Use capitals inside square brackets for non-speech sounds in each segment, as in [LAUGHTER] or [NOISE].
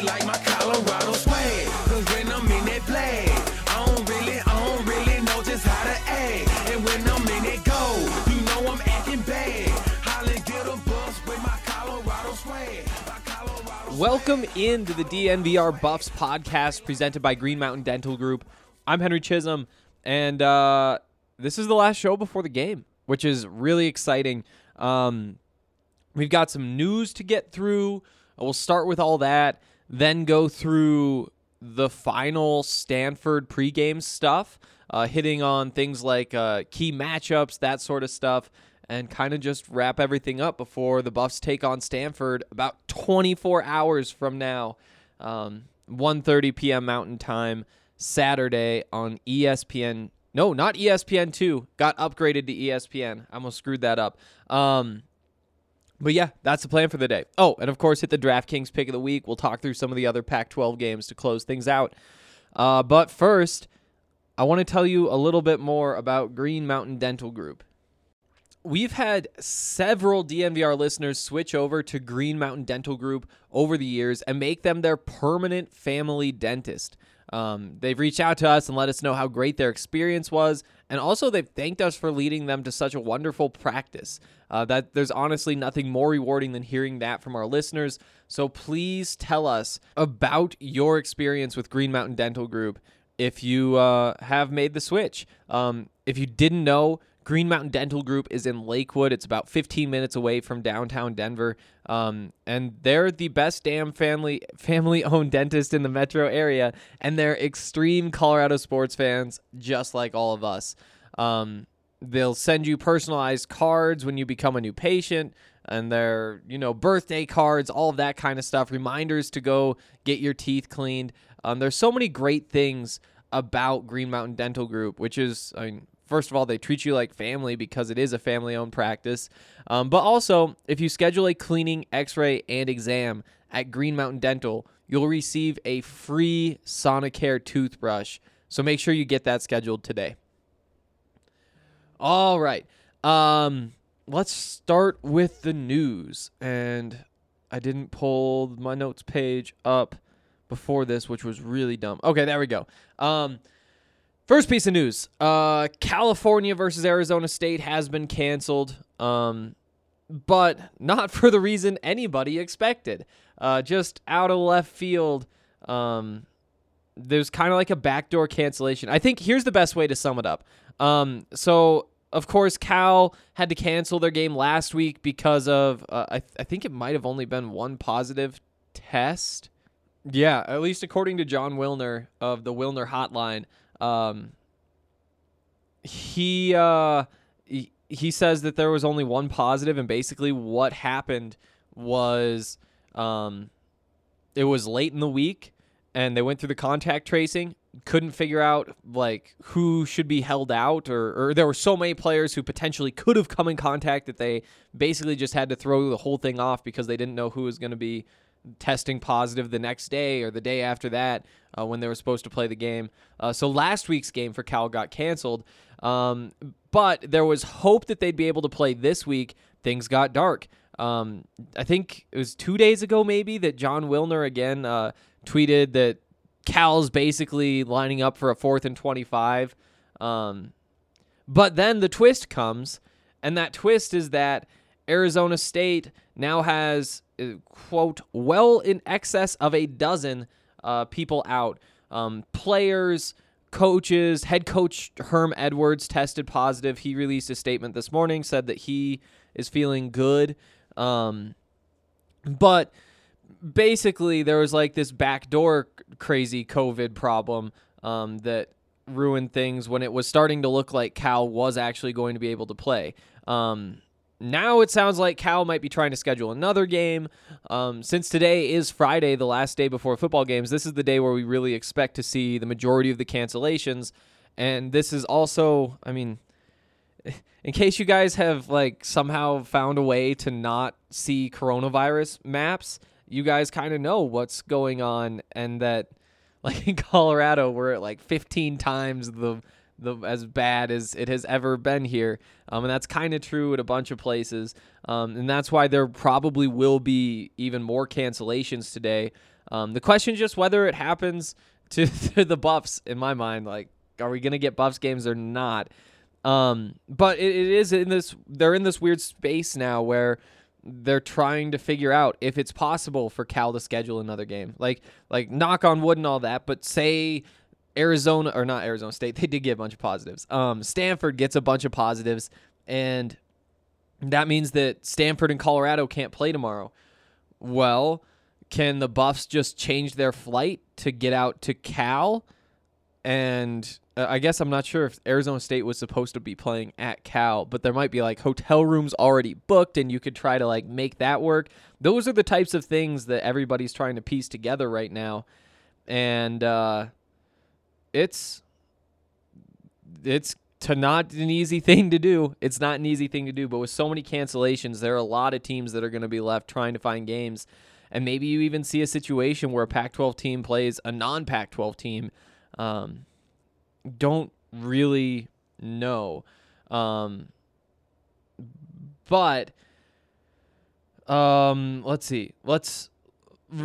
They like my Colorado swag. Cause when I'm in that flag, I don't really, I don't really know just how to act. And when I'm in it go, you know I'm acting bad. Holly get a bus with my Colorado swag. My Colorado Welcome into the DNVR Buffs podcast presented by Green Mountain Dental Group. I'm Henry Chisholm, and uh, this is the last show before the game, which is really exciting. Um, we've got some news to get through. We'll start with all that, then go through the final Stanford pregame stuff, uh, hitting on things like uh, key matchups, that sort of stuff, and kind of just wrap everything up before the Buffs take on Stanford about 24 hours from now, um, 1:30 p.m. Mountain Time, Saturday on ESPN. No, not ESPN two. Got upgraded to ESPN. I almost screwed that up. Um, but yeah, that's the plan for the day. Oh, and of course, hit the DraftKings pick of the week. We'll talk through some of the other Pac 12 games to close things out. Uh, but first, I want to tell you a little bit more about Green Mountain Dental Group. We've had several DNVR listeners switch over to Green Mountain Dental Group over the years and make them their permanent family dentist. Um, they've reached out to us and let us know how great their experience was, and also they've thanked us for leading them to such a wonderful practice. Uh, that there's honestly nothing more rewarding than hearing that from our listeners. So please tell us about your experience with Green Mountain Dental Group if you uh, have made the switch. Um, if you didn't know, Green Mountain Dental Group is in Lakewood. It's about 15 minutes away from downtown Denver, um, and they're the best damn family family owned [LAUGHS] dentist in the metro area. And they're extreme Colorado sports fans, just like all of us. Um, they'll send you personalized cards when you become a new patient and their you know birthday cards all of that kind of stuff reminders to go get your teeth cleaned um, there's so many great things about green mountain dental group which is i mean first of all they treat you like family because it is a family owned practice um, but also if you schedule a cleaning x-ray and exam at green mountain dental you'll receive a free sonicare toothbrush so make sure you get that scheduled today all right. Um, let's start with the news. And I didn't pull my notes page up before this, which was really dumb. Okay, there we go. Um, first piece of news: uh, California versus Arizona State has been canceled. Um, but not for the reason anybody expected. Uh, just out of left field. Um, there's kind of like a backdoor cancellation. I think here's the best way to sum it up. Um, so of course Cal had to cancel their game last week because of uh, I, th- I think it might have only been one positive test. Yeah, at least according to Jon Wilner of the Wilner Hotline. Um, he uh he, he says that there was only one positive and basically what happened was um it was late in the week and they went through the contact tracing couldn't figure out like who should be held out or, or there were so many players who potentially could have come in contact that they basically just had to throw the whole thing off because they didn't know who was going to be testing positive the next day or the day after that uh, when they were supposed to play the game. Uh, so last week's game for Cal got canceled, um, but there was hope that they'd be able to play this week. Things got dark. Um, I think it was two days ago, maybe, that Jon Wilner again uh, tweeted that Cal's basically lining up for a fourth and 25. Um, but then the twist comes, and that twist is that Arizona State now has, quote, well in excess of a dozen uh, people out. Um, players, coaches, head coach Herm Edwards tested positive. He released a statement this morning, said that he is feeling good. Um, but basically there was like this backdoor crazy COVID problem um, that ruined things when it was starting to look like Cal was actually going to be able to play. Um, now it sounds like Cal might be trying to schedule another game. Um, since today is Friday, the last day before football games, this is the day where we really expect to see the majority of the cancellations. And this is also, I mean, [LAUGHS] in case you guys have like somehow found a way to not see coronavirus maps, you guys kind of know what's going on and that [LAUGHS] like in Colorado we're at like 15 times the the as bad as it has ever been here. Um, and that's kind of true at a bunch of places. Um, and that's why there probably will be even more cancellations today. Um, the question is just whether it happens [LAUGHS] to, the Buffs in my mind. Like, are we going to get Buffs games or not? Um, but it, it is in this. They're in this weird space now where they're trying to figure out if it's possible for Cal to schedule another game. Like, like knock on wood and all that. But say Arizona or not Arizona State, [LAUGHS] they did get a bunch of positives. Um, Stanford gets a bunch of positives, and that means that Stanford and Colorado can't play tomorrow. Well, can the Buffs just change their flight to get out to Cal? And uh, I guess I'm not sure if Arizona State was supposed to be playing at Cal, but there might be like hotel rooms already booked and you could try to like make that work. Those are the types of things that everybody's trying to piece together right now. And uh it's it's to not an easy thing to do. It's not an easy thing to do, but with so many cancellations, there are a lot of teams that are going to be left trying to find games. And maybe you even see a situation where a Pac 12 team plays a non Pac 12 team. Um, don't really know. Um, but um, let's see. Let's r-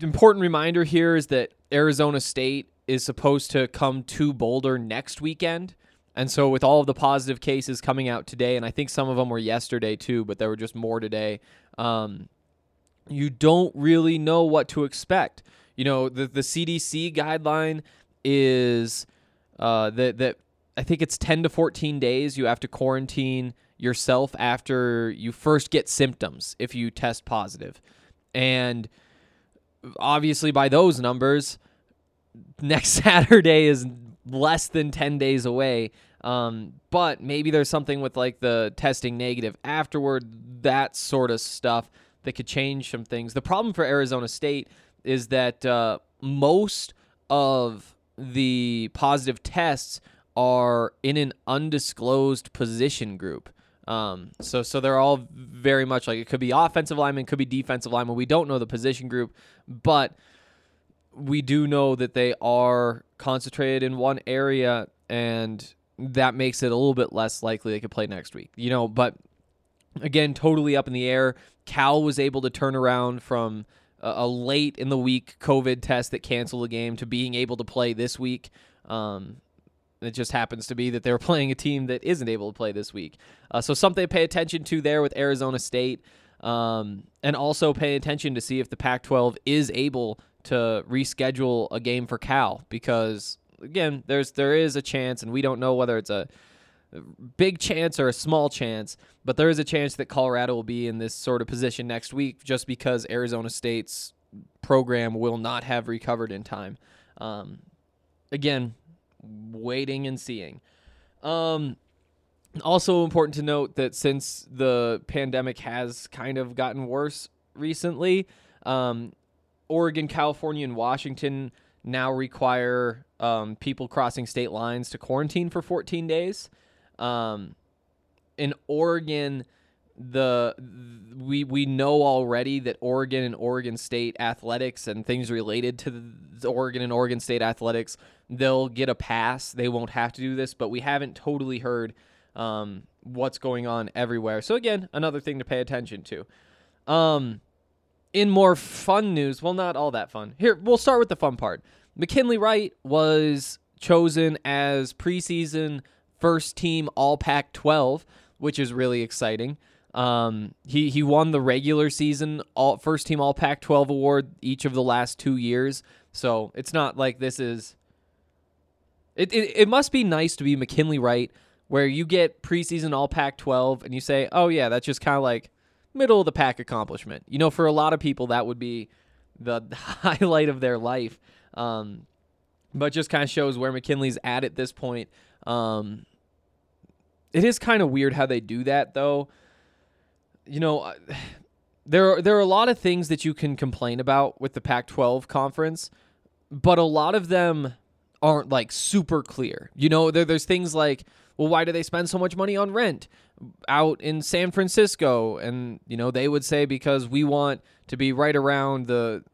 important reminder here is that Arizona State is supposed to come to Boulder next weekend. And so, with all of the positive cases coming out today, and I think some of them were yesterday too, but there were just more today, um, you don't really know what to expect. You know, the, the CDC guideline is uh, that, that I think it's 10 to 14 days you have to quarantine yourself after you first get symptoms if you test positive. And obviously, by those numbers, next [LAUGHS] Saturday is less than 10 days away. Um, but maybe there's something with like the testing negative afterward, that sort of stuff that could change some things. The problem for Arizona State is that uh, most of the positive tests are in an undisclosed position group. Um, so so they're all very much like it could be offensive lineman, could be defensive lineman. We don't know the position group, but we do know that they are concentrated in one area and that makes it a little bit less likely they could play next week. You know, but again, totally up in the air. Cal was able to turn around from a, late in the week COVID test that canceled the game to being able to play this week. Um, it just happens to be that they're [LAUGHS] playing a team that isn't able to play this week. Uh, so something to pay attention to there with Arizona State. Um, and also pay attention to see if the Pac 12 is able to reschedule a game for Cal because again, there's there is a chance, and we don't know whether it's a big chance or a small chance, but there is a chance that Colorado will be in this sort of position next week just because Arizona State's program will not have recovered in time. Um, again, waiting and seeing. Um, also important to note that since the pandemic has kind of gotten worse recently, um, Oregon, California, and Washington now require um, people crossing state lines to quarantine for 14 days. Um, in Oregon, the we we know already that Oregon and Oregon State athletics and things related to the Oregon and Oregon State athletics they'll get a pass. They won't have to do this, but we haven't totally heard um, what's going on everywhere. So again, another thing to pay attention to. Um, in more fun news, well, not all that fun. Here, we'll start with the fun part. McKinley Wright was chosen as preseason first team All Pac 12, which is really exciting. Um, he he won the regular season all first team All Pac 12 award each of the last two years. So it's not like this is. It, it, it must be nice to be McKinley Wright, where you get preseason All Pac 12 and you say, oh, yeah, that's just kind of like middle of the pack accomplishment. You know, for a lot of people, that would be the [LAUGHS] highlight of their life. Um, but just kind of shows where McKinley's at at this point. Um, it is kind of weird how they do that, though. You know, [SIGHS] there are, there are a lot of things that you can complain about with the Pac-12 conference, but a lot of them aren't like super clear. You know, there, there's things like, well, why do they spend so much money on rent out in San Francisco? And you know, they would say because we want to be right around the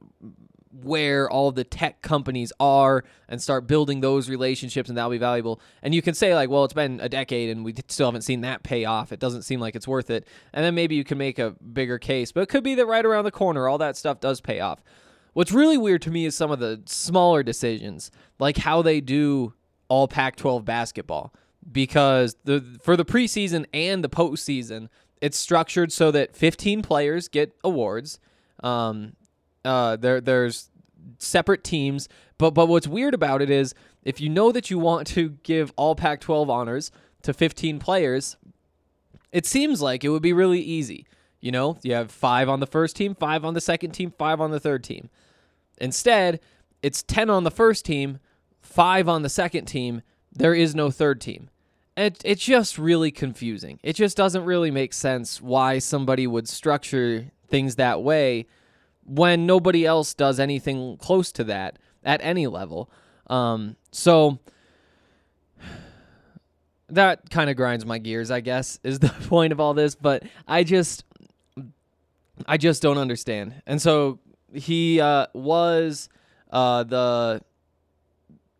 where all the tech companies are and start building those relationships and that'll be valuable. And you can say like, well, it's been a decade and we still haven't seen that pay off. It doesn't seem like it's worth it. And then maybe you can make a bigger case, but it could be that right around the corner all that stuff does pay off. What's really weird to me is some of the smaller decisions, like how they do all Pac-12 basketball because the for the preseason and the postseason, it's structured so that 15 players get awards. Um, uh, there there's separate teams, but but what's weird about it is if you know that you want to give all Pac-12 honors to 15 players, it seems like it would be really easy. You know, you have five on the first team, five on the second team, five on the third team. Instead, it's 10 on the first team, five on the second team. There is no third team. It, it's just really confusing. It just doesn't really make sense why somebody would structure things that way when nobody else does anything close to that at any level. Um, so that kind of grinds my gears, I guess, is [LAUGHS] the point of all this. But I just, I just don't understand. And so he uh, was uh, the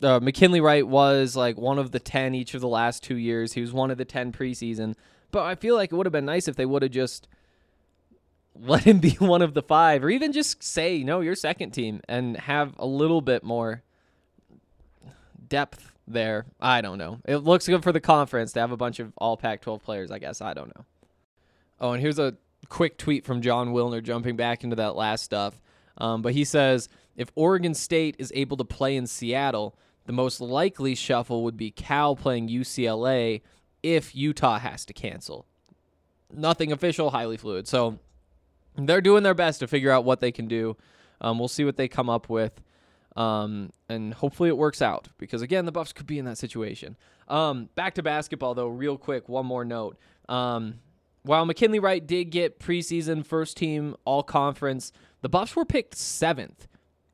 uh, McKinley Wright was like one of the 10 each of the last two years. He was one of the 10 preseason. But I feel like it would have been nice if they would have just let him [LAUGHS] be one of the five, or even just say, no, you're second team and have a little bit more depth there. I don't know. It looks good for the conference to have a bunch of all Pac 12 players, I guess. I don't know. Oh, and here's a quick tweet from Jon Wilner jumping back into that last stuff. Um, but he says if Oregon State is able to play in Seattle, the most likely shuffle would be Cal playing UCLA if Utah has to cancel. Nothing official, highly fluid. So they're doing their best to figure out what they can do. Um, we'll see what they come up with. Um, and hopefully it works out because again, the Buffs could be in that situation. Um, back to basketball though, real quick. One more note. Um, while McKinley Wright did get preseason first team all conference, the Buffs were picked seventh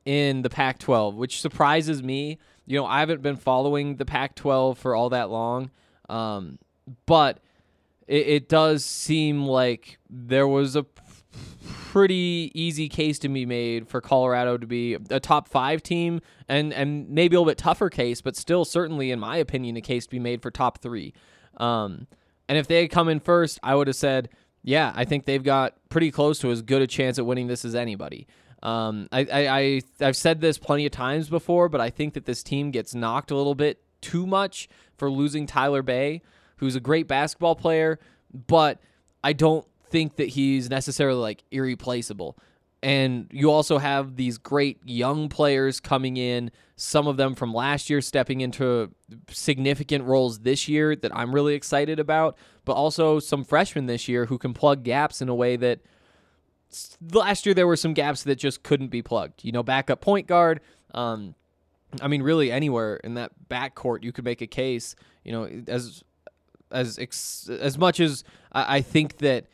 in the Pac 12, which surprises me. You know, I haven't been following the Pac 12 for all that long, um, but it, it, does seem like there was a pretty easy case to be made for Colorado to be a top five team and, and maybe a little bit tougher case, but still, certainly, in my opinion, a case to be made for top three. Um, and if they had come in first, I would have said, yeah, I think they've got pretty close to as good a chance at winning this as anybody. Um, I, I, I I've said this plenty of times before, but I think that this team gets knocked a little bit too much for losing Tyler Bey, who's a great basketball player, but I don't think that he's necessarily like irreplaceable. And you also have these great young players coming in, some of them from last year stepping into significant roles this year that I'm really excited about, but also some freshmen this year who can plug gaps in a way that last year there were some gaps that just couldn't be plugged. You know, backup point guard. Um, I mean, really anywhere in that backcourt, you could make a case. You know, as as as much as I, I think that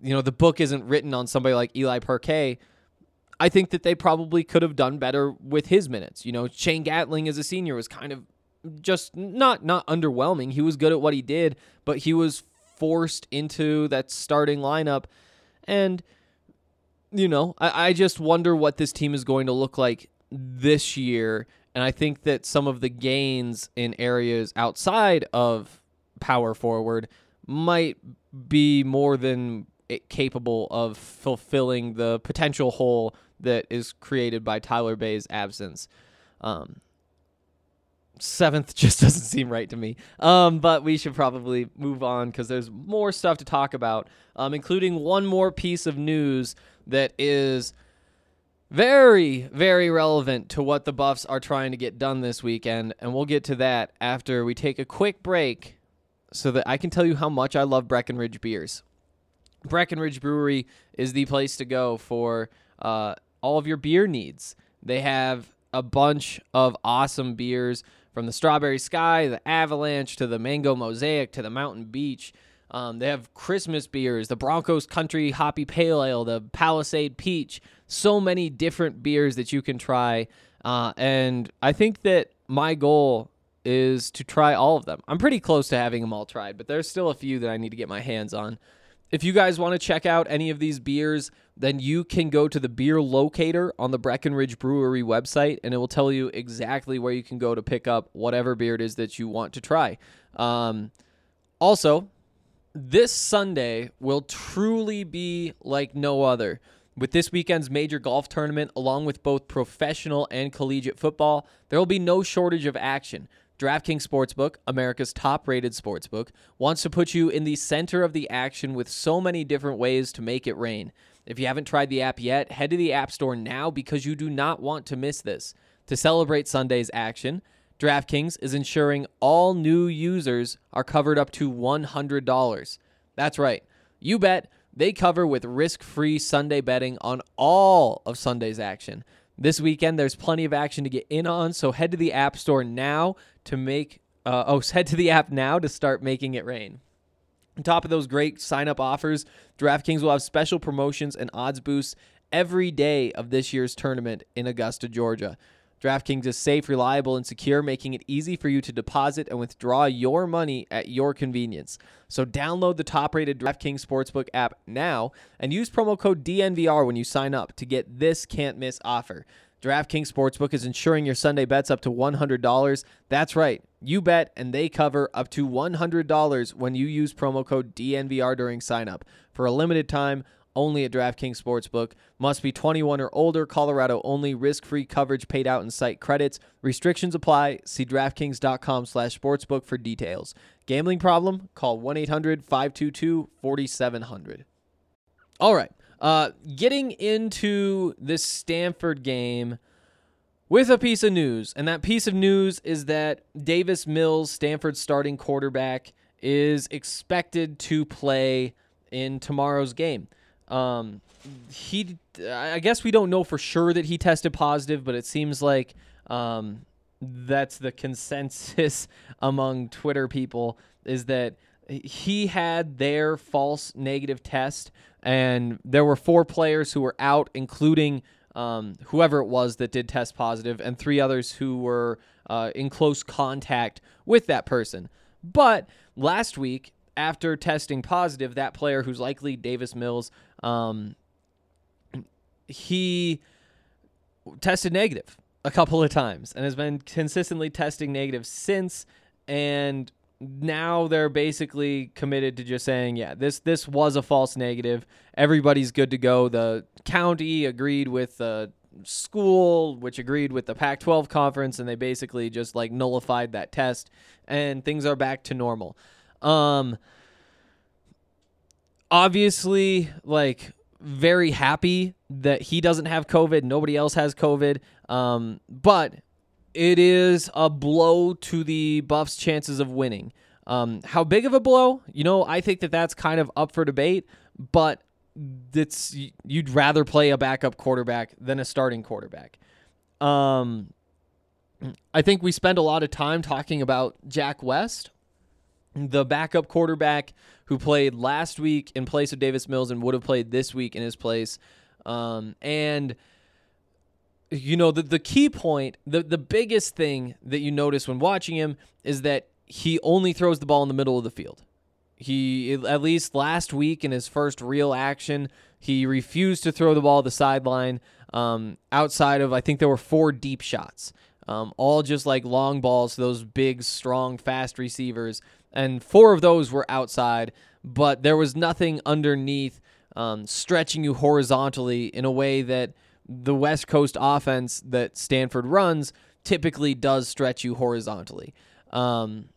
you know the book isn't written on somebody like Eli Parquet. I think that they probably could have done better with his minutes. You know, Shane Gatling as a senior was kind of just not not underwhelming. He was good at what he did, but he was forced into that starting lineup. And you know, I, I just wonder what this team is going to look like this year. And I think that some of the gains in areas outside of power forward might be more than capable of fulfilling the potential hole that is created by Tyler Bey's absence. Um, seventh [LAUGHS] just doesn't seem right to me. Um, but we should probably move on because there's more stuff to talk about, um, including one more piece of news that is very, very relevant to what the Buffs are trying to get done this weekend. And we'll get to that after we take a quick break so that I can tell you how much I love Breckenridge beers. Breckenridge Brewery is the place to go for uh, all of your beer needs. They have a bunch of awesome beers from the Strawberry Sky, the Avalanche, to the Mango Mosaic, to the Mountain Beach. Um, they have Christmas beers, the Broncos Country Hoppy Pale Ale, the Palisade Peach. So many different beers that you can try. Uh, and I think that my goal is to try all of them. I'm pretty close to having them all tried, but there's still a few that I need to get my hands on. If you guys want to check out any of these beers, then you can go to the beer locator on the Breckenridge Brewery website, and it will tell you exactly where you can go to pick up whatever beer it is that you want to try. Um, also, this Sunday will truly be like no other. With this weekend's major golf tournament, along with both professional and collegiate football, there will be no shortage of action. DraftKings Sportsbook, America's top rated sportsbook, wants to put you in the center of the action with so many different ways to make it rain. If you haven't tried the app yet, head to the App Store now because you do not want to miss this. To celebrate Sunday's action, DraftKings is ensuring all new users are covered up to $100. That's right. You bet they cover with risk free Sunday betting on all of Sunday's action. This weekend, there's plenty of action to get in on, so head to the App Store now to make. Uh, oh, [LAUGHS] head to the app now to start making it rain. On top of those great sign up offers, DraftKings will have special promotions and odds boosts every day of this year's tournament in Augusta, Georgia. DraftKings is safe, reliable, and secure, making it easy for you to deposit and withdraw your money at your convenience. So download the top-rated DraftKings Sportsbook app now and use promo code DNVR when you sign up to get this can't-miss offer. DraftKings Sportsbook is insuring your Sunday bets up to $100. That's right. You bet and they cover up to $100 when you use promo code DNVR during sign-up. For a limited time, only at DraftKings Sportsbook. Must be 21 or older. Colorado only. Risk-free coverage paid out in site credits. Restrictions apply. See DraftKings.com slash sportsbook for details. Gambling problem? Call 1-800-522-4700. All right. Uh, getting into this Stanford game with a piece of news, and that piece of news is that Davis Mills, Stanford's starting quarterback, is expected to play in tomorrow's game. Um, he, I guess we don't know for sure that he tested positive, but it seems like um, that's the [LAUGHS] consensus among Twitter people is that he had their false negative test, and there were four players who were out, including um, whoever it was that did test positive, and three others who were uh, in close contact with that person. But last week, after testing positive, that player who's likely Davis Mills, um, he tested negative a couple of times and has been consistently testing negative since. And now they're basically committed to just saying, yeah, this this was a false negative. Everybody's good to go. The county agreed with the school, which agreed with the Pac-12 conference, and they basically just like nullified that test, and things are back to normal. Um, obviously, like very happy that he doesn't have COVID. Nobody else has COVID. Um, but it is a blow to the Buffs' chances of winning. Um, how big of a blow? You know, I think that that's kind of up for debate, but it's you'd rather play a backup quarterback than a starting quarterback. Um, I think we spend a lot of time talking about Jack West, the backup quarterback who played last week in place of Davis Mills and would have played this week in his place. Um, and you know the the key point, the the biggest thing that you notice when watching him is that he only throws the ball in the middle of the field. He at least last week in his first real action, he refused to throw the ball the sideline. Um, outside of I think there were four deep shots, um, all just like long balls to those big, strong, fast receivers, and four of those were outside. But there was nothing underneath um, stretching you horizontally in a way that the West Coast offense that Stanford runs typically does stretch you horizontally. Um,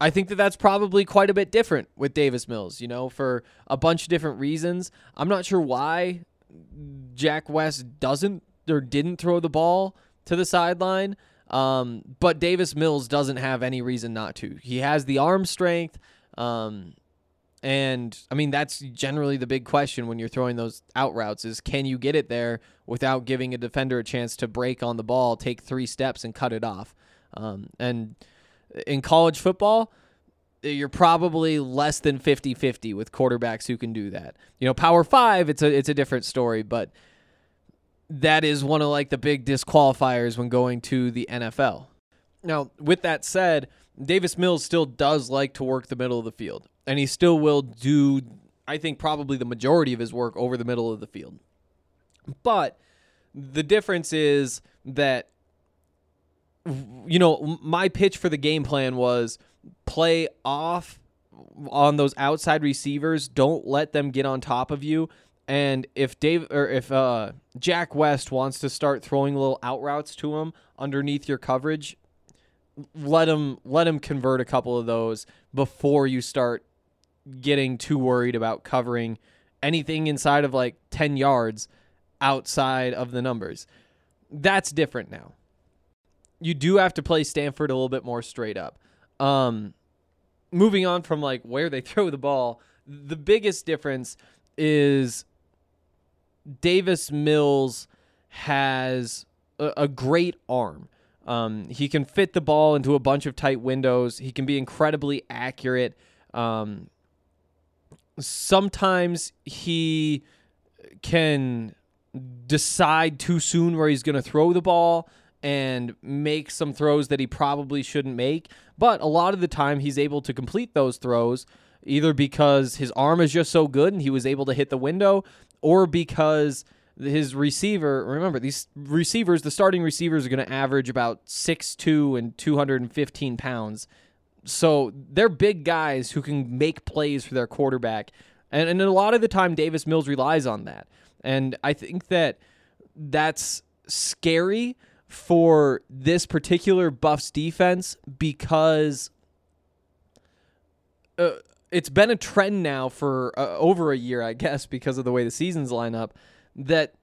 I think that that's probably quite a bit different with Davis Mills, you know, for a bunch of different reasons. I'm not sure why Jack West doesn't or didn't throw the ball to the sideline, um, but Davis Mills doesn't have any reason not to. He has the arm strength. Um, And I mean, that's generally the big question when you're throwing those out routes is can you get it there without giving a defender a chance to break on the ball, take three steps, and cut it off? Um, and in college football, you're probably less than 50-50 with quarterbacks who can do that. You know, Power 5, it's a it's a different story, but that is one of like the big disqualifiers when going to the NFL. Now, with that said, Davis Mills still does like to work the middle of the field, and he still will do I think probably the majority of his work over the middle of the field. But the difference is that you know, my pitch for the game plan was play off on those outside receivers. Don't let them get on top of you. And if Dave or if uh, Jack West wants to start throwing little out routes to him underneath your coverage, let him let him convert a couple of those before you start getting too worried about covering anything inside of like 10 yards outside of the numbers. That's different now you do have to play Stanford a little bit more straight up. Um, moving on from like where they [LAUGHS] throw the ball, the biggest difference is Davis Mills has a, a great arm. Um, he can fit the ball into a bunch of tight windows. He can be incredibly accurate. Um, sometimes he can decide too soon where he's going to throw the ball and make some throws that he probably shouldn't make. But a lot of the time, he's able to complete those throws either because his arm is just so good and he was able to hit the window, or because his receiver. Remember, these receivers, the starting receivers, are going to average about six two and 215 pounds. So they're big guys who can make plays for their quarterback. And, and a lot of the time, Davis Mills relies on that. And I think that that's scary for this particular Buffs defense because uh, it's been a trend now for uh, over a year, I guess, because of the way the seasons line up, that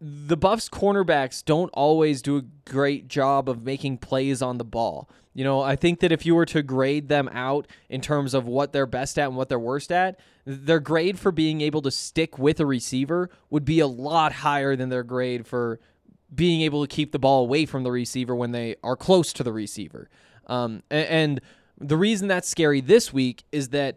the Buffs cornerbacks don't always do a great job of making plays on the ball. You know, I think that if you were to grade them out in terms of what they're best at and what they're worst at, their grade for being able to stick with a receiver would be a lot higher than their grade for being able to keep the ball away from the receiver when they are close to the receiver. Um, and the reason that's scary this week is that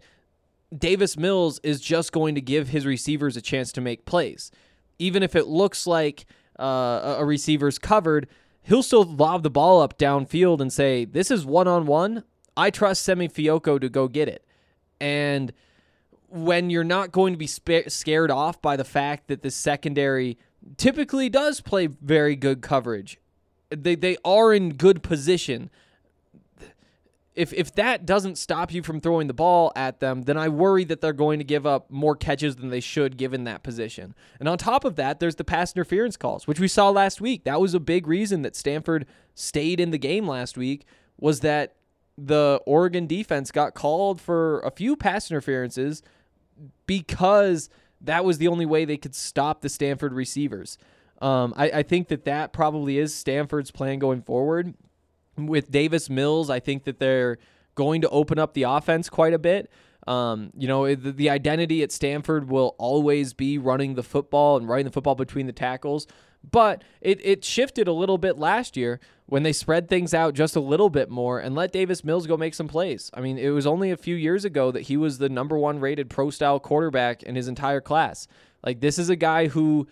Davis Mills is just going to give his receivers a chance to make plays. Even if it looks like uh, a receiver's covered, he'll still lob the ball up downfield and say, This is one on one. I trust Simi Fehoko to go get it. And when you're not going to be scared off by the fact that the secondary typically does play very good coverage. They they are in good position. If if that doesn't stop you from throwing the ball at them, then I worry that they're going to give up more catches than they should given that position. And on top of that, there's the pass interference calls, which we saw last week. That was a big reason that Stanford stayed in the game last week was that the Oregon defense got called for a few pass interferences because that was the only way they could stop the Stanford receivers. Um, I, I think that that probably is Stanford's plan going forward. With Davis Mills, I think that they're going to open up the offense quite a bit. Um, you know, the, the, identity at Stanford will always be running the football and running the football between the tackles. But it, it shifted a little bit last year when they spread things out just a little bit more and let Davis Mills go make some plays. I mean, it was only a few years ago that he was the number one rated pro style quarterback in his entire class. Like, this is a guy who,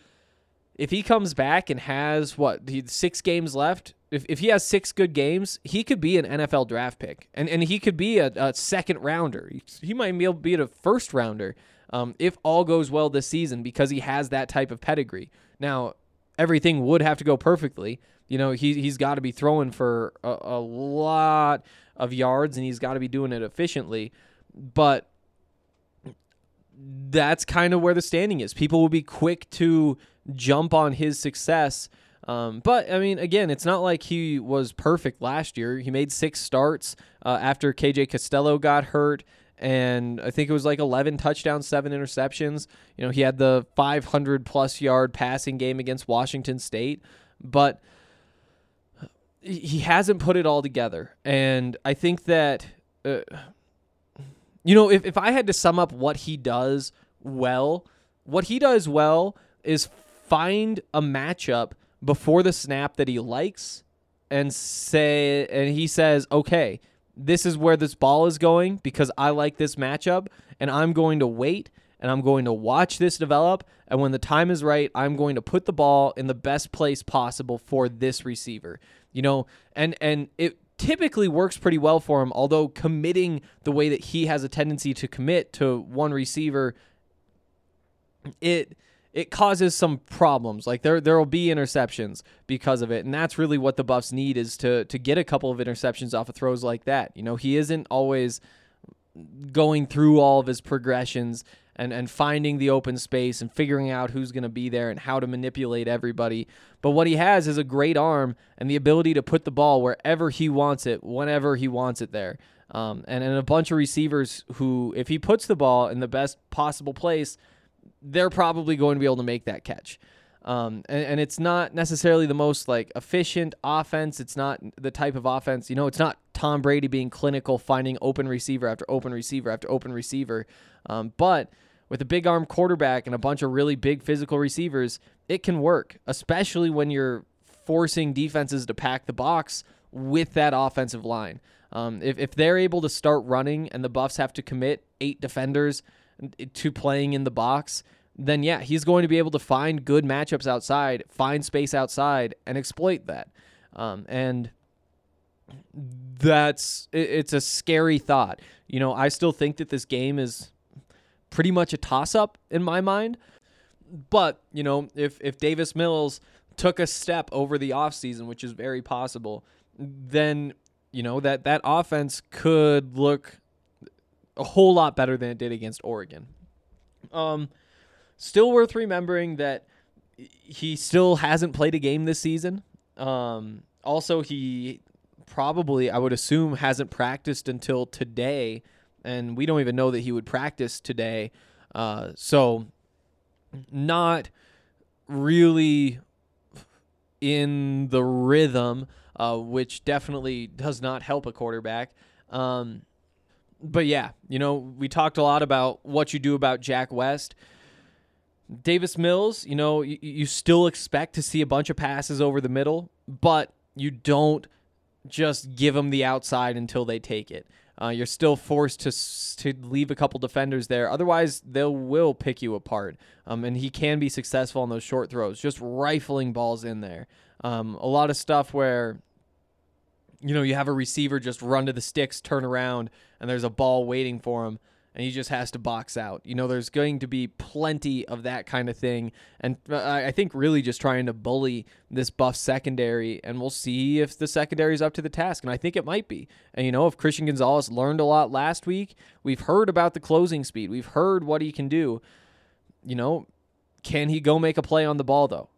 if he comes back and has what, six games left, if, if he has six good games, he could be an NFL draft pick and, and he could be a, a second rounder. He might be able to be a first rounder um, if all goes well this season because he has that type of pedigree. Now, everything would have to go perfectly. You know, he he's got to be throwing for a, a lot of yards and he's got to be doing it efficiently. But that's kind of where the standing is. People will be quick to jump on his success. Um, but I mean, again, it's not like he was perfect last year. He made six starts uh, after KJ Costello got hurt and I think it was like 11 touchdowns, seven interceptions. You know, he had the 500 plus yard passing game against Washington State, but he hasn't put it all together. And I think that uh, you know, if, if I had to sum up what he does well, what he does well is find a matchup before the snap that he likes and say and he says, "Okay, this is where this ball is going because I like this matchup and I'm going to wait and I'm going to watch this develop and when the time is right, I'm going to put the ball in the best place possible for this receiver." You know, and and it typically works pretty well for him, although committing the way that he has a tendency to commit to one receiver it it causes some problems. Like there there will be interceptions because of it, and that's really what the Buffs need is to to get a couple of interceptions off of throws like that. You know, he isn't always going through all of his progressions and and finding the open space and figuring out who's going to be there and how to manipulate everybody. But what he has is a great arm and the ability to put the ball wherever he wants it, whenever he wants it there. Um, and, and a bunch of receivers who, if he puts the ball in the best possible place, they're probably going to be able to make that catch. Um, and, and it's not necessarily the most like efficient offense. It's not the type of offense, you know, it's not Tom Brady being clinical, finding open receiver after open receiver after open receiver. Um, but with a big arm quarterback and a bunch of really big physical receivers, it can work, especially when you're forcing defenses to pack the box with that offensive line. Um, if, if they're able to start running and the Buffs have to commit eight defenders to playing in the box, then yeah, he's going to be able to find good matchups outside, find space outside, and exploit that. Um, and that's it, it's a scary thought. You know, I still think that this game is pretty much a toss up in my mind. But, you know, if if Davis Mills took a step over the offseason, which is very possible, then, you know, that that offense could look a whole lot better than it did against Oregon. Um, still worth remembering that he still hasn't played a game this season. Um, also, he probably, I would assume, hasn't practiced until today, and we don't even know that he would practice today. Uh, so, not really in the rhythm, uh, which definitely does not help a quarterback. Um, but yeah, you know, we talked a lot about what you do about Jack West. Davis Mills, you know, you, you still expect to see a bunch of passes over the middle, but you don't just give them the outside until they take it. Uh, you're still forced to to leave a couple defenders there. Otherwise, they will pick you apart. Um, and he can be successful on those short throws, just rifling balls in there. Um, a lot of stuff where you know, you have a receiver just run to the sticks, turn around, and there's a ball waiting for him, and he just has to box out. You know, there's going to be plenty of that kind of thing, and uh, I think really just trying to bully this buff secondary, and we'll see if the secondary is up to the task, and I think it might be. And you know, if Christian Gonzalez learned a lot last week, we've heard about the closing speed, we've heard what he can do. You know, can he go make a play on the ball though?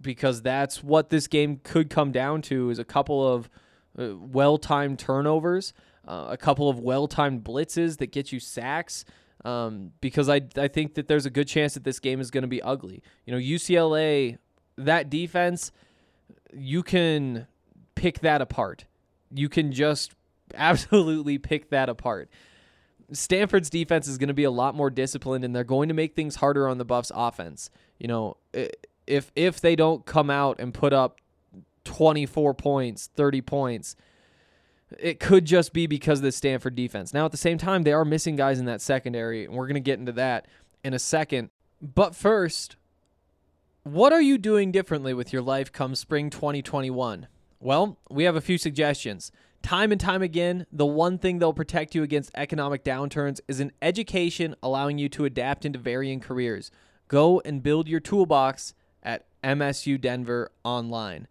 Because that's what this game could come down to is a couple of uh, well timed turnovers, uh, a couple of well timed blitzes that get you sacks. Um, because I, I think that there's a good chance that this game is going to be ugly. You know, UCLA, that defense, you can pick that apart. You can just [LAUGHS] absolutely pick that apart. Stanford's defense is going to be a lot more disciplined and they're going to make things harder on the Buffs offense. You know, if if they don't come out and put up 24 points, 30 points. It could just be because of the Stanford defense. Now, at the same time, they are missing guys in that secondary, and we're going to get into that in a second. But first, what are you doing differently with your life come spring 2021? Well, we have a few suggestions. Time and time again, the one thing that'll protect you against economic downturns is an education allowing you to adapt into varying careers. Go and build your toolbox at MSU Denver Online.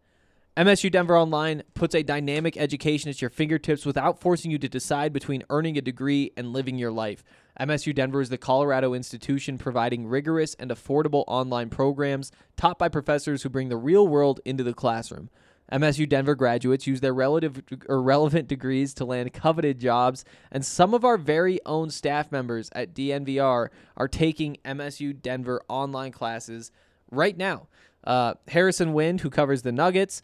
MSU Denver Online puts a dynamic education at your fingertips without forcing you to decide between earning a degree and living your life. MSU Denver is the Colorado institution providing rigorous and affordable online programs taught by professors who bring the real world into the classroom. MSU Denver graduates use their relative or relevant degrees to land coveted jobs, and some of our very own staff members at DNVR are taking MSU Denver online classes right now. Uh, Harrison Wind, who covers the Nuggets,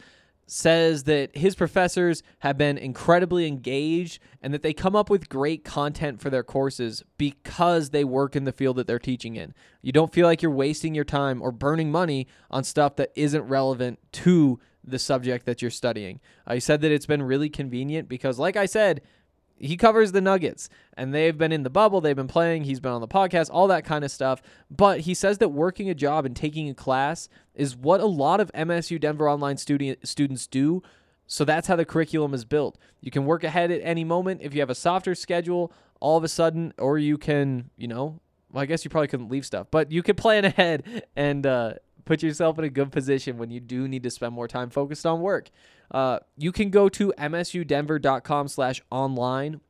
says that his professors have been incredibly engaged and that they come up with great content for their courses because they work in the field that they're teaching in. You don't feel like you're wasting your time or burning money on stuff that isn't relevant to the subject that you're studying. He said that it's been really convenient because, like I said, he covers the Nuggets and they've been in the bubble, they've been playing, he's been on the podcast, all that kind of stuff. But he says that working a job and taking a class is what a lot of MSU Denver online student students do. So that's how the curriculum is built. You can work ahead at any moment if you have a softer schedule all of a sudden or you can, you know, well, I guess you probably couldn't leave stuff, but you could plan [LAUGHS] ahead and uh, put yourself in a good position when you do need to spend more time focused on work. Uh, you can go to msudenver.com slash online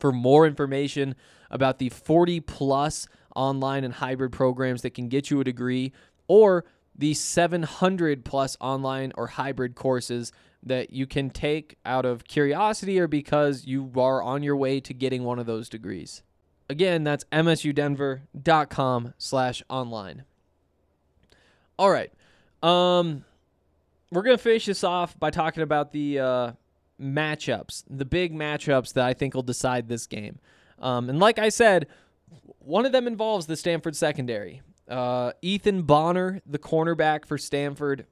for more information about the 40 plus online and hybrid programs that can get you a degree or the 700 plus online or hybrid courses that you can take out of curiosity or because you are on your way to getting one of those degrees. Again, that's msudenver.com slash online. All right. Um, we're gonna finish this off by talking about the uh, matchups, the big matchups that I think will decide this game. Um, and like I said, one of them involves the Stanford secondary. Uh, Ethan Bonner, the cornerback for Stanford,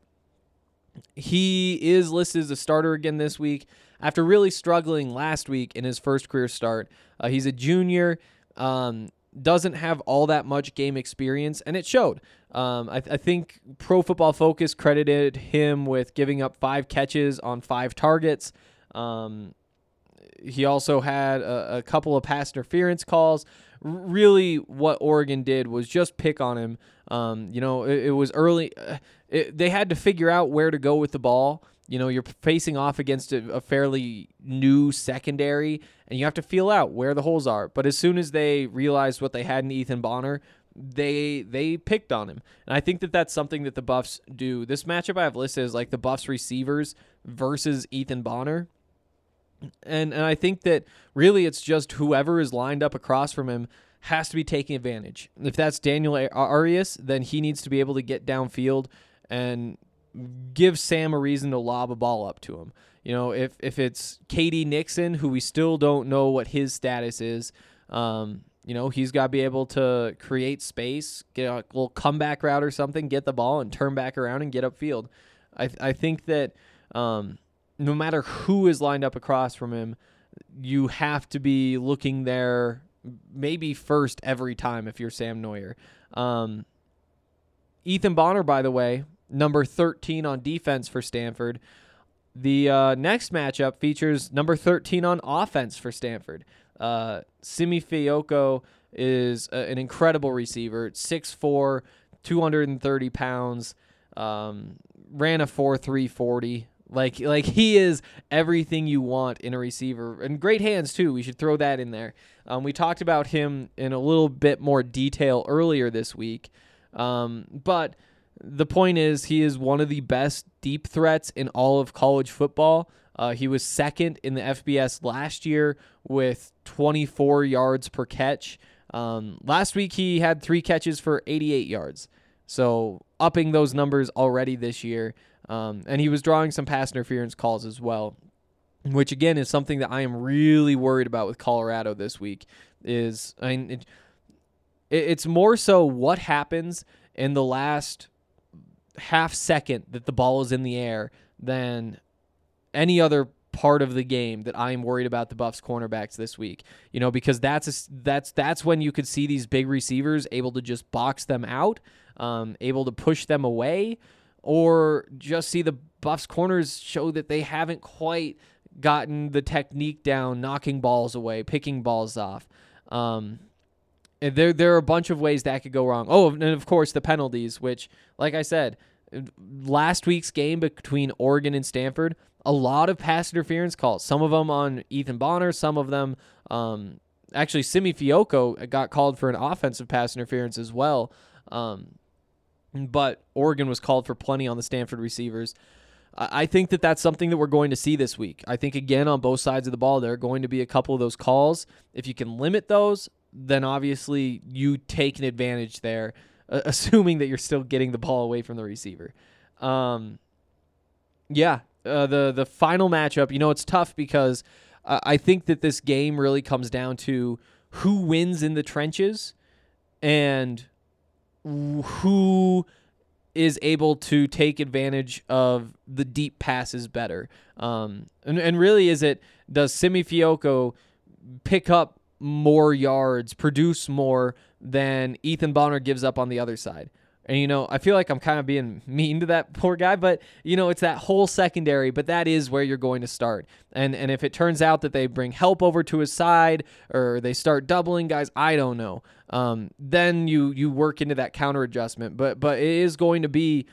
he is listed as a starter again this week after really struggling last week in his first career start. Uh, he's a junior. Um, doesn't have all that much game experience, and it showed. Um, I, I, think Pro Football Focus credited him with giving up five catches on five targets. Um, he also had a, a, couple of pass interference calls. Really, what Oregon did was just pick on him. Um, you know, it, it was early. Uh, it, they had to figure out where to go with the ball. You know, you're facing off against a, a, fairly new secondary, and you have to feel out where the holes are. But as soon as they realized what they had in Ethan Bonner, they they picked on him, and I think that that's something that the Buffs do. This matchup I have listed is like the Buffs receivers versus Ethan Bonner, and and I think that really it's just whoever is lined up across from him has to be taking advantage. If that's Daniel Arias, then he needs to be able to get downfield and give Sam a reason to lob a ball up to him. You know, if if it's K.D. Nixon, who we still don't know what his status is, um, you know, he's got to be able to create space, get a little comeback route or something, get the ball and turn back around and get upfield. I I think that um, no matter who is lined up across from him, you have to be looking there maybe first every time if you're Sam Noyer. Um, Ethan Bonner, by the way, number 13 on defense for Stanford. The uh, next matchup features number 13 on offense for Stanford. Uh, Simi Fehoko is a, an incredible receiver. 6'4, 230 pounds, um, ran a 4.340. Like like he is everything you want in a receiver, and great hands too. We should throw that in there. Um, we talked about him in a little bit more detail earlier this week, um, but the point is, he is one of the best deep threats in all of college football. Uh, he was second in the FBS last year with 24 yards per catch. Um, last week, he had three catches for 88 yards. So, upping those numbers already this year. Um, and he was drawing some pass interference calls as well, which again is something that I am really worried about with Colorado this week. Is I mean, it, it's more so what happens in the last half second that the ball is in the air than any other part of the game that I am worried about the Buffs cornerbacks this week. You know, because that's a, that's that's when you could see these big receivers able to just box them out, um, able to push them away, or just see the Buffs corners show that they haven't quite gotten the technique down, knocking balls away, picking balls off. Um, there there are a bunch of ways that could go wrong. Oh, and of course the penalties, which, like I said, last week's game between Oregon and Stanford, a lot of pass interference calls. Some of them on Ethan Bonner, some of them, um, actually, Simi Fehoko got called for an offensive pass interference as well. Um, but Oregon was called for plenty on the Stanford receivers. I think that that's something that we're going to see this week. I think, again, on both sides of the ball, there are going to be a couple of those calls. If you can limit those, then obviously you take an advantage there, [LAUGHS] assuming that you're still getting the ball away from the receiver. Um, yeah, uh, the the final matchup, you know, it's tough because uh, I think that this game really comes down to who wins in the trenches and who is able to take advantage of the deep passes better. Um, and, and really, is it does Simi Fehoko pick up more yards, produce more than Ethan Bonner gives up on the other side? And you know, I feel like I'm kind of being [LAUGHS] mean to that poor guy, but you know, it's that whole secondary, but that is where you're going to start. And and if it turns out that they bring help over to his side or they start doubling guys, I don't know. Um, then you you work into that counter adjustment. But but it is going to be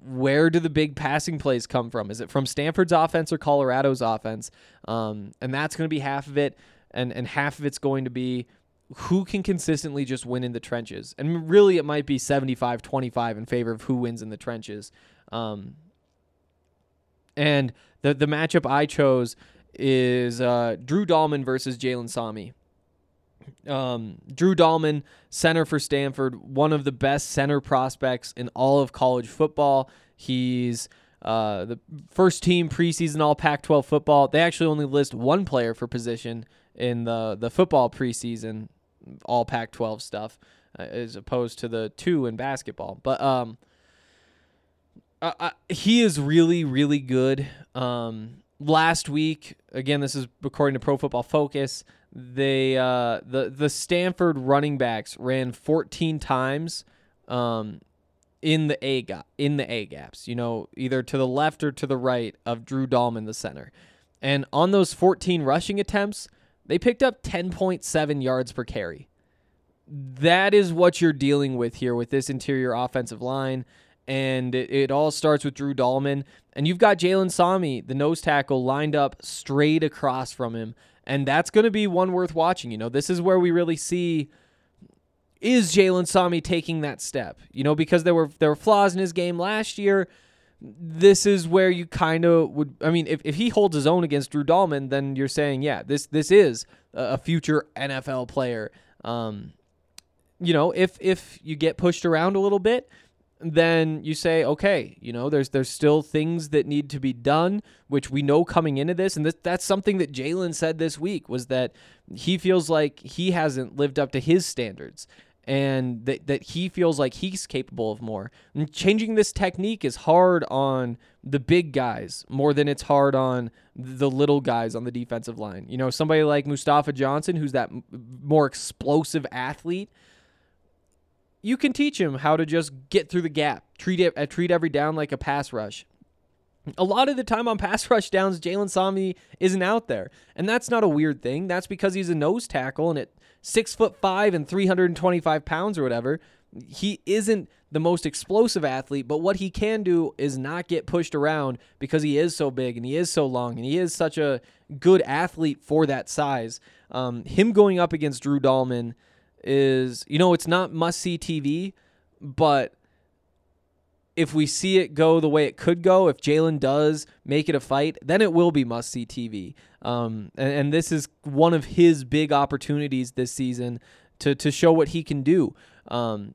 where do the big passing plays come from? Is it from Stanford's offense or Colorado's offense? Um, and that's going to be half of it, and and half of it's going to be who can consistently just win in the trenches. And really, it might be 75 25 in favor of who wins in the trenches. Um, and the, the matchup I chose is uh, Drew Dalman versus Jalen Sami. Um, Drew Dalman, center for Stanford, one of the best center prospects in all of college football. He's uh, the first team preseason All Pac-12 football. They actually only list one player for position in the the football preseason all Pac-12 stuff, uh, as opposed to the two in basketball. But um, I, he is really really good. Um, last week, again, this is according to Pro Football Focus. They uh, the the Stanford running backs ran 14 times. Um, in the A gap, in the A gaps, you know, either to the left or to the right of Drew Dalman, the center. And on those 14 rushing attempts, they picked up 10.7 yards per carry. That is what you're dealing with here with this interior offensive line. And it, it all starts with Drew Dalman. And you've got Jalen Sami, the nose tackle, lined up straight across from him. And that's going to be one worth watching. You know, this is where we really see is Jalen Sami taking that step? You know, because there were there were flaws in his game last year. This is where you kind of would. I mean, if, if he holds his own against Drew Dalman, then you're saying, yeah, this this is a future NFL player. Um, you know, if if you get pushed around a little bit, then you say, okay, you know, there's there's still things that need to be done, which we know coming into this, and this, that's something that Jalen said this week was that he feels like he hasn't lived up to his standards, and that that he feels like he's capable of more. And changing this technique is hard on the big guys more than it's hard on the little guys on the defensive line. You know, somebody like Mustafa Johnson, who's that more explosive athlete you can teach him how to just get through the gap, treat it, uh, treat every down like a pass rush. A lot of the time on pass [LAUGHS] rush downs, Jalen Sami isn't out there, and that's not a weird thing. That's because he's a nose tackle, and at six foot five and 325 pounds or whatever, he isn't the most explosive athlete. But what he can do is not get pushed around because he is so big and he is so long and he is such a good athlete for that size. Um, him going up against Drew Dalman is you know it's not must see TV, but if we see it go the way it could go, if Jalen does make it a fight, then it will be must see TV. Um, and, and, this is one of his big opportunities this season to to show what he can do. Um,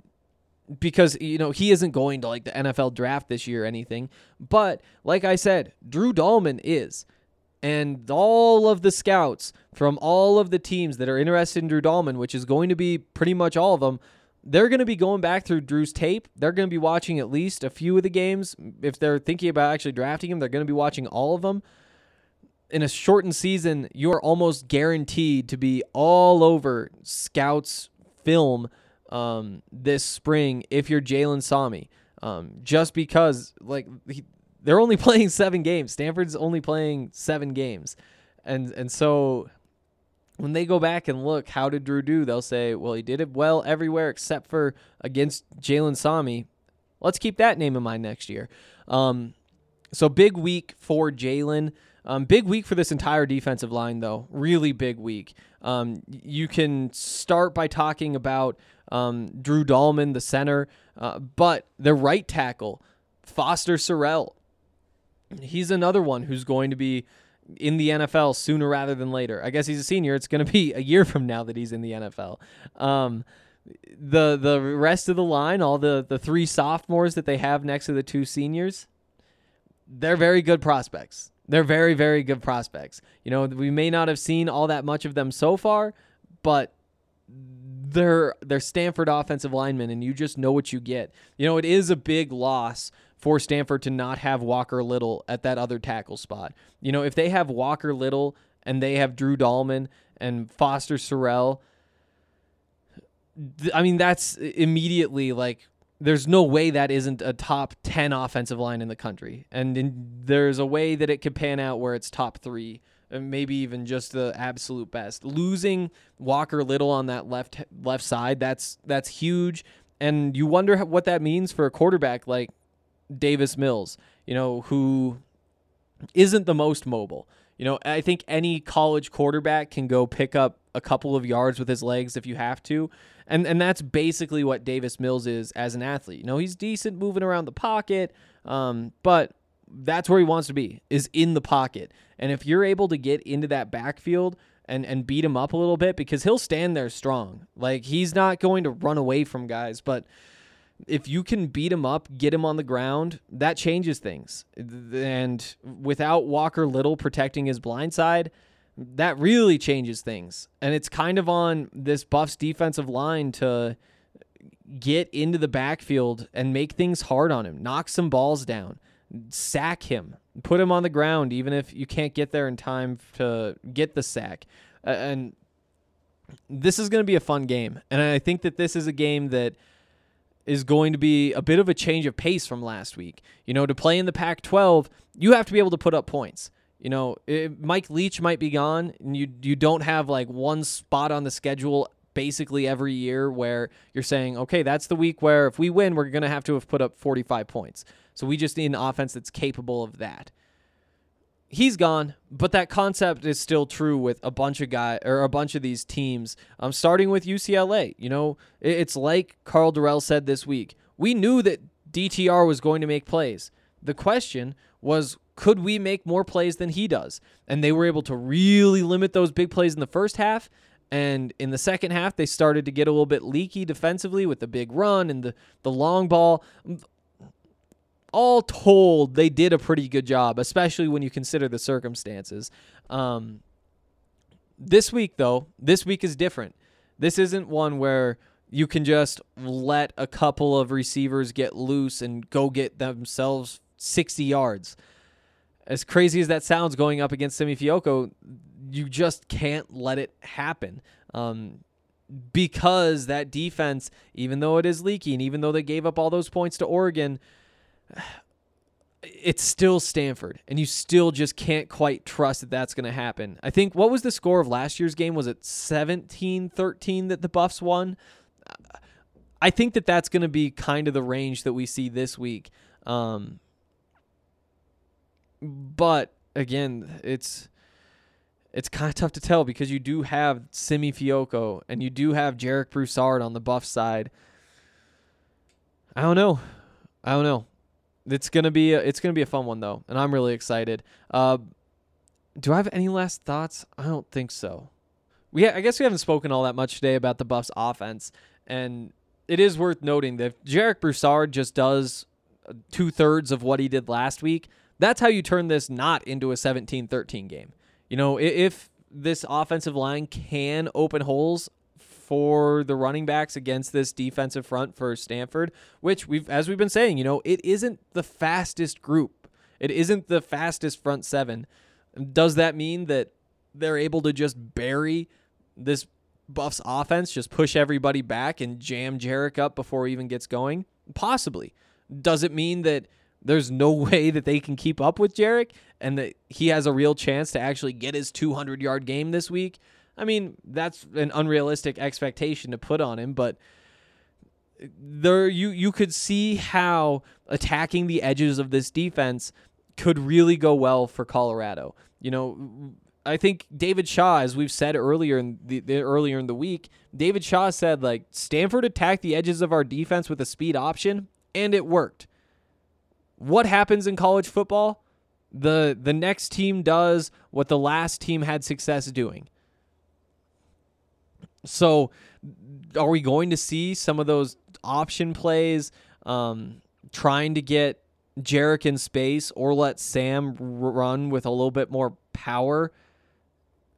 because you know he isn't going to like the NFL draft this year or anything, but like I said, Drew Dalman is and all of the scouts from all of the teams that are interested in Drew Dalman, which is going to be pretty much all of them, they're going to be going back through Drew's tape. They're going to be watching at least a few of the games. If they're thinking about actually drafting him, they're going to be watching all of them. In a shortened season, you're almost guaranteed to be all over scouts' film um, this spring if you're Jalen Sami. Um, just because, like, he, they're only [LAUGHS] playing seven games. Stanford's only playing seven games, and and so when they go back and look, how did Drew do? They'll say, well, he did it well everywhere except for against Jalen Sami. Let's keep that name in mind next year. Um, so big week for Jalen. Um, big week for this entire defensive line, though. Really big week. Um, you can start by talking about um, Drew Dalman, the center, uh, but the right tackle, Foster Sarell, he's another one who's going to be in the NFL sooner rather than later. I guess he's a senior. It's going to be a year from now that he's in the NFL. Um, the the rest of the line, all the the three sophomores that they have next to the two seniors, they're very good prospects. They're very, very good prospects. You know, we may not have seen all that much of them so far, but they're they're Stanford offensive linemen, and you just know what you get. You know, it is a big loss for Stanford to not have Walker Little at that other tackle spot. You know, if they have Walker Little and they have Drew Dalman and Foster Sarell, th- I mean, that's immediately like there's no way that isn't a top 10 offensive line in the country. And in, there's a way that it could pan out where it's top three, maybe even just the absolute best. Losing Walker Little on that left left side, that's that's huge. And you wonder what that means for a quarterback like Davis Mills, you know, who isn't the most mobile. You know, I think any college quarterback can go pick up a couple of yards with his legs if you have to. And and that's basically what Davis Mills is as an athlete. You know, he's decent moving around the pocket, um, but that's where he wants to be, is in the pocket. And if you're able to get into that backfield and and beat him up a little bit because he'll stand there strong. Like he's not going to run away from guys, but if you can beat him up, get him on the ground, that changes things. And without Walker Little protecting his blind side, that really changes things. And it's kind of on this Buffs defensive line to get into the backfield and make things hard on him, knock some balls down, sack him, put him on the ground, even if you can't get there in time to get the sack. And this is going to be a fun game. And I think that this is a game that is going to be a bit of a change of pace from last week. You know, to play in the Pac 12, you have to be able to put up points. You know, it, Mike Leach might be gone, and you you don't have like one spot on the schedule basically every year where you're saying, okay, that's the week where if we win, we're going to have to have put up 45 points. So we just need an offense that's capable of that. He's gone, but that concept is still true with a bunch of guys or a bunch of these teams. Um, starting with UCLA, you know, it's like Karl Dorrell said this week. We knew that DTR was going to make plays. The question was could we make more plays than he does? And they were able to really limit those big plays in the first half. And in the second half, they started to get a little bit leaky defensively with the big run and the, the long ball. All told, they did a pretty good job, especially when you consider the circumstances. Um, this week, though, this week is different. This isn't one where you can just let a couple of receivers get loose and go get themselves 60 yards as crazy as that sounds going up against Simi Fehoko, you just can't let it happen. Um, because that defense, even though it is leaky and even though they gave up all those points to Oregon, it's still Stanford, and you still just can't quite trust that that's going to happen. I think what was the score of last year's game? Was it 17 13 that the Buffs won? I think that that's going to be kind of the range that we see this week. Um, but again, it's it's kind of tough to tell because you do have Simi Fehoko and you do have Jarek Broussard on the buff side. I don't know. I don't know. It's gonna be a, it's gonna be a fun one though, and I'm really excited. Uh, do I have any last thoughts? I don't think so. We ha- I guess we haven't spoken all that much today about the Buffs offense, and it is worth noting that Jarek Broussard just does two thirds of what he did last week, that's how you turn this not into a 17-13 game. You know, if this offensive line can open holes for the running backs against this defensive front for Stanford, which we've as we've been saying, you know, it isn't the fastest group. It isn't the fastest front seven. Does that mean that they're able to just bury this Buffs offense, just push everybody back and jam Jarek up before he even gets going? Possibly. Does it mean that there's no [LAUGHS] way that they can keep up with Jarek and that he has a real chance to actually get his 200 yard game this week. I mean, that's an unrealistic expectation to put on him, but there you you could see how attacking the edges of this defense could really go well for Colorado. You know, I think David Shaw, as we've said earlier in the, the, earlier in the week, David Shaw said like Stanford attacked the edges of our defense with a speed option, and it worked what happens in college football? The the next team does what the last team had success doing. So, are we going to see some of those option plays, um, trying to get Jarek in space or let Sam run with a little bit more power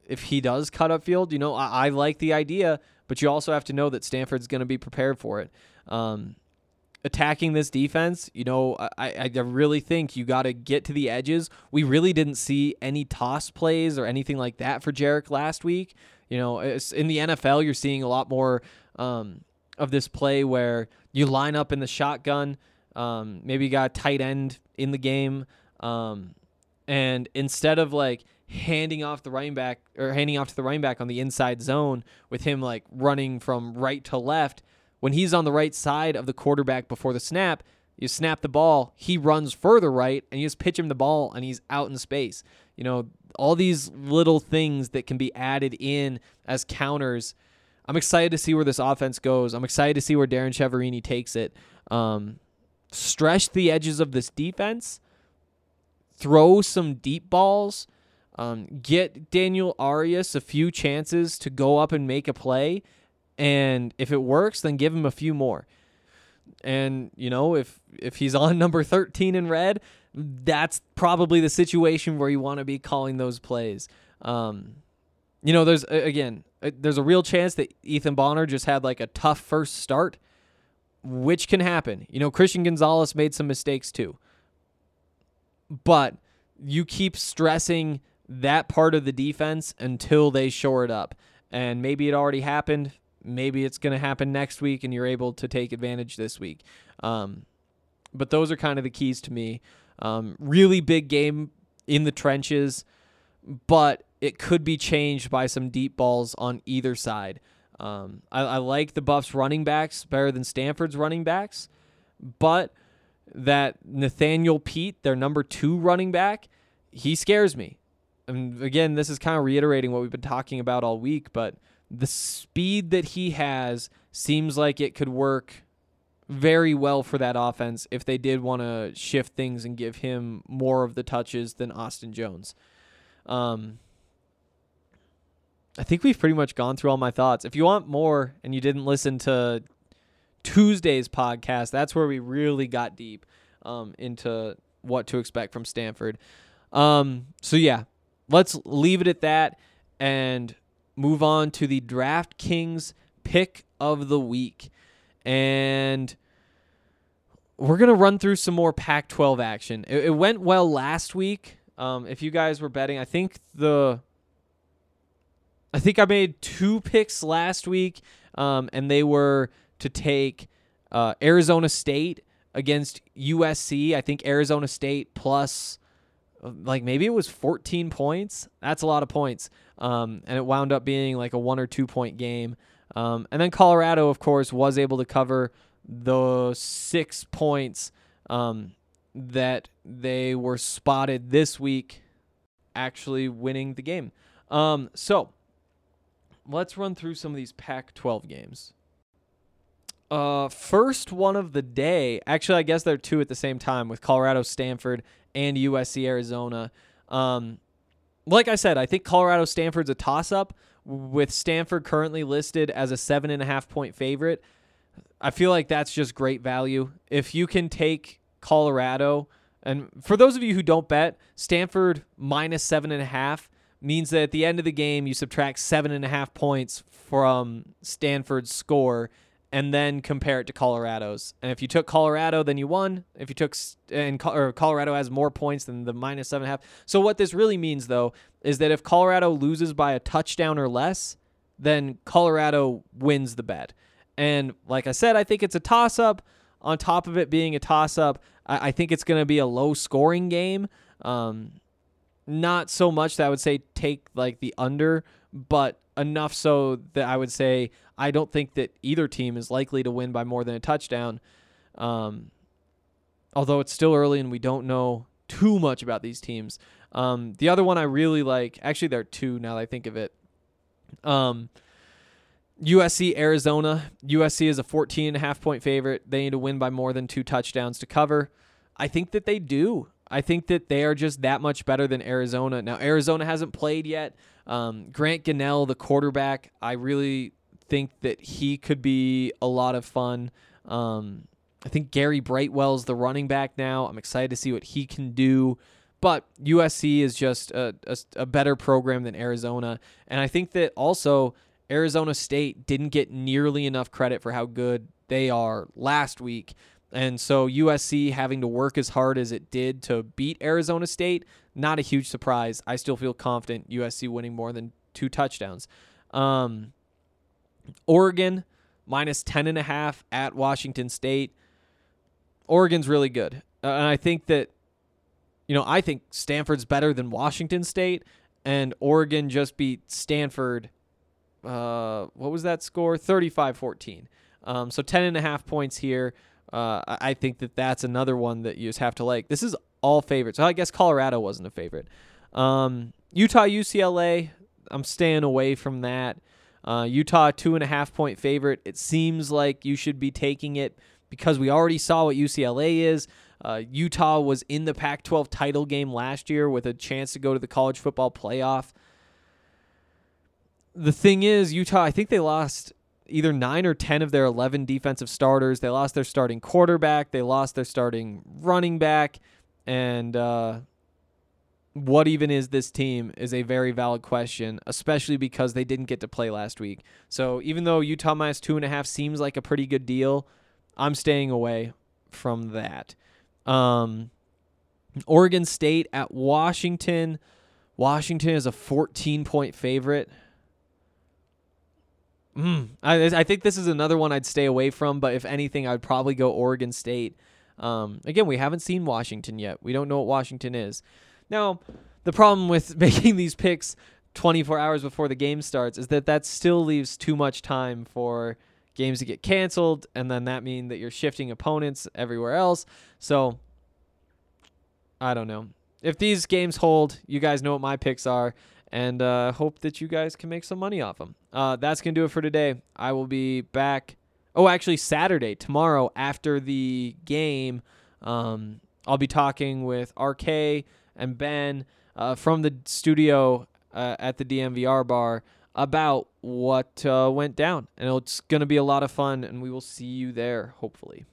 if he does cut upfield. You know, I, I like the idea, but you also have to know that Stanford's going to be prepared for it. Um, attacking this defense, you know, I, I really think you got to get to the edges. We really didn't see any toss plays or anything like that for Jarek last week. You know, in the NFL, you're seeing a lot more um, of this play where you line up in the shotgun. Um, maybe you got a tight end in the game. Um, and instead of like handing off the running back or handing off to the running back on the inside zone with him like running from right to left, when he's on the right side of the quarterback before the snap, you snap the ball, he runs further right, and you just pitch him the ball, and he's out in space. You know, all these little things that can be added in as counters. I'm excited to see where this offense goes. I'm excited to see where Darren Chiaverini takes it. Um, stretch the edges of this defense, throw some deep balls, um, get Daniel Arias a few chances to go up and make a play, and if it works, then give him a few more. And you know, if if he's on [LAUGHS] number 13 in red, that's probably the situation where you want to be calling those plays. Um, you know, there's again, there's a real chance that Ethan Bonner just had like a tough first start, which can happen. You know, Christian Gonzalez made some mistakes too. But you keep stressing that part of the defense until they shore it up. And maybe it already happened maybe it's going to happen next week and you're able to take advantage this week. Um, but those are kind of the keys to me. Um, really big game in the trenches, but it could be changed by some deep balls on either side. Um, I, I like the Buffs running backs better than Stanford's running backs, but that Nathaniel Peat, their number two running back, he scares me. And again, this is kind of reiterating what we've been talking about all week, but the speed that he has seems like it could work very well for that offense if they did want to shift things and give him more of the touches than Austin Jones. Um, I think we've pretty much gone through all my thoughts. If you want more and you didn't listen to Tuesday's podcast, that's where we really got deep um, into what to expect from Stanford. Um, so, yeah, let's leave it at that. And move on to the DraftKings pick of the week. And we're going to run through some more Pac 12 action. It, it, went well last week. Um, if you guys were betting, I think the. I think I made two picks last week, um, and they were to take uh, Arizona State against USC. I think Arizona State plus, like maybe it was 14 points. That's a lot of points um, and it wound up being like a one or two point game. Um, and then Colorado, of course, was able to cover the six points um, that they were spotted this week, actually winning the game. Um, so let's run through some of these Pac 12 games. Uh, first one of the day. Actually, I guess there are two at the same time with Colorado, Stanford, and USC Arizona. Um, like I said, I think Colorado Stanford's a toss up with Stanford currently listed as a seven and a half point favorite. I feel like that's just great value. If you can take Colorado, and for those of you who don't bet, Stanford minus seven and a half means that at the end of the game, you subtract seven and a half points from Stanford's score and then compare it to Colorado's. And if you took Colorado, then you won. If you took and or Colorado has more points than the minus seven and a half. So what this really means though is that if Colorado loses by a touchdown or less, then Colorado wins the bet. And like I said, I think it's a toss up. On top of it being a toss up, I, I think it's going to be a low scoring game. Um, not so much that I would say take like the under, but enough so that I would say I don't think that either team is likely to win by more than a touchdown. Um, although it's still early and we don't know too much about these teams. Um, the other one I really like, actually, there are two now that I think of it. Um, USC, Arizona. USC is a 14 and a half point favorite. They need to win by more than two touchdowns to cover. I think that they do. I think that they are just that much better than Arizona. Now, Arizona hasn't played yet. Um, Grant Gunnell, the quarterback, I really think that he could be a lot of fun. Um, I think Gary Brightwell's the running back now. I'm excited to see what he can do. But USC is just a, a, a better program than Arizona. And I think that also Arizona State didn't get nearly enough credit for how good they are last week. And so USC having to work as hard as it did to beat Arizona State, not a huge surprise. I still feel confident USC winning more than two touchdowns. Um, Oregon minus 10 and a half at Washington State. Oregon's really good. Uh, and I think that you know, I think Stanford's better than Washington State and Oregon just beat Stanford uh, what was that score? 35-14. Um, so 10 and a half points here. Uh, I think that that's another one that you just have to like. This is all favorites. So I guess Colorado wasn't a favorite. Um, Utah, UCLA. I'm staying away from that. Uh, Utah two and a half point favorite. It seems like you should be taking it because we already saw what UCLA is. Uh, Utah was in the Pac 12 title game last year with a chance to go to the college football playoff. The thing is, Utah, I think they lost either nine or 10 of their 11 defensive starters. They lost their starting quarterback, they lost their starting running back. And uh, what even is this team is a very valid question, especially because they didn't get to play last week. So even though Utah minus two and a half seems like a pretty good deal, I'm staying away from that. Um, Oregon State at Washington. Washington is a 14 point favorite. Mm, I, I think this is another one I'd stay away from, but if anything, I'd probably go Oregon State. Um, again, we haven't seen Washington yet. We don't know what Washington is. Now, the problem with [LAUGHS] making these picks 24 hours before the game starts is that that still leaves too much time for games to get canceled, and then that means that you're shifting opponents everywhere else. So I don't know. If these games hold, you guys know what my picks are, and uh, hope that you guys can make some money off them. Uh, that's gonna do it for today. I will be back. Oh, actually, Saturday tomorrow after the game. Um, I'll be talking with RK and Ben uh, from the studio uh, at the DMVR bar about what uh, went down. And it's going to be a lot of fun, and we will see you there, hopefully.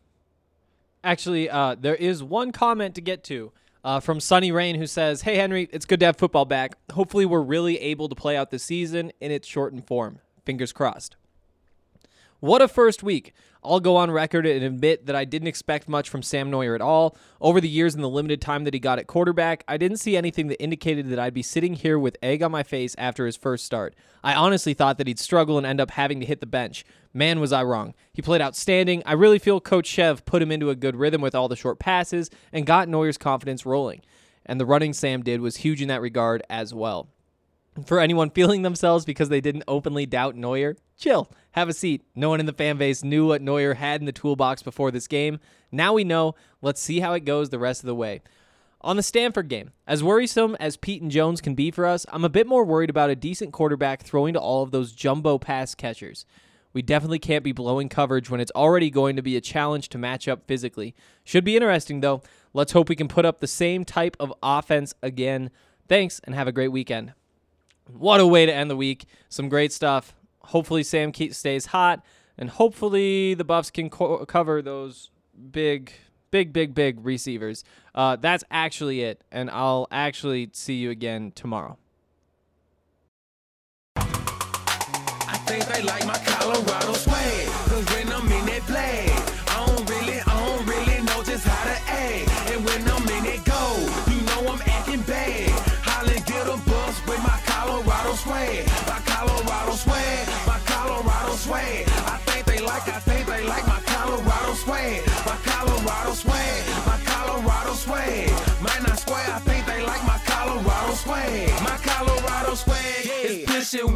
Actually, uh, there is one comment to get to uh, from Sunny Rain who says, Hey, Henry, it's good to have football back. Hopefully, we're really able to play out the season in its shortened form. Fingers crossed. What a first week. I'll go on record and admit that I didn't expect much from Sam Noyer at all. Over the years and the limited time that he got at quarterback, I didn't see anything that indicated that I'd be sitting here with egg on my face after his first start. I honestly thought that he'd struggle and end up having to hit the bench. Man, was I wrong. He played outstanding. I really feel Coach Chev put him into a good rhythm with all the short passes and got Noyer's confidence rolling. And the running Sam did was huge in that regard as well. For anyone feeling themselves because they didn't openly doubt Noyer, chill, have a seat. No one in the fan base knew what Noyer had in the toolbox before this game. Now we know. Let's see how it goes the rest of the way. On the Stanford game, as worrisome as Peat and Jones can be for us, I'm a bit more worried about a decent quarterback throwing to all of those jumbo pass catchers. We definitely can't be blowing coverage when it's already going to be a challenge to match up physically. Should be interesting, though. Let's hope we can put up the same type of offense again. Thanks, and have a great weekend. What a way to end the week. Some great stuff. Hopefully, Sam stays hot, and hopefully, the Buffs can co- cover those big, big, big, big receivers. Uh, that's actually it, and I'll actually see you again tomorrow. I think they like my Colorado. Swag. My Colorado swag is pushing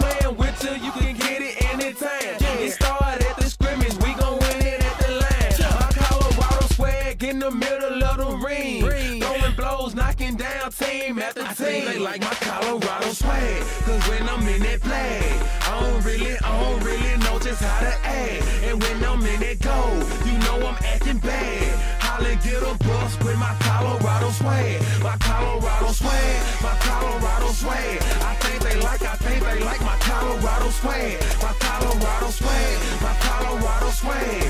playing with you, you can get it anytime. Yeah. It started at the scrimmage, we gon' win it at the line. Yeah. My Colorado swag in the middle of the ring. ring. Throwing blows, knocking down team after I team. They like my Colorado swag, cause when I'm in that play, I don't really, I don't really know just how to act. And when I'm in that goal, you know I'm acting bad and get a bus with my Colorado swag. My Colorado swag. My Colorado swag. I think they like, I think they like my Colorado swag. My Colorado swag. My Colorado swag.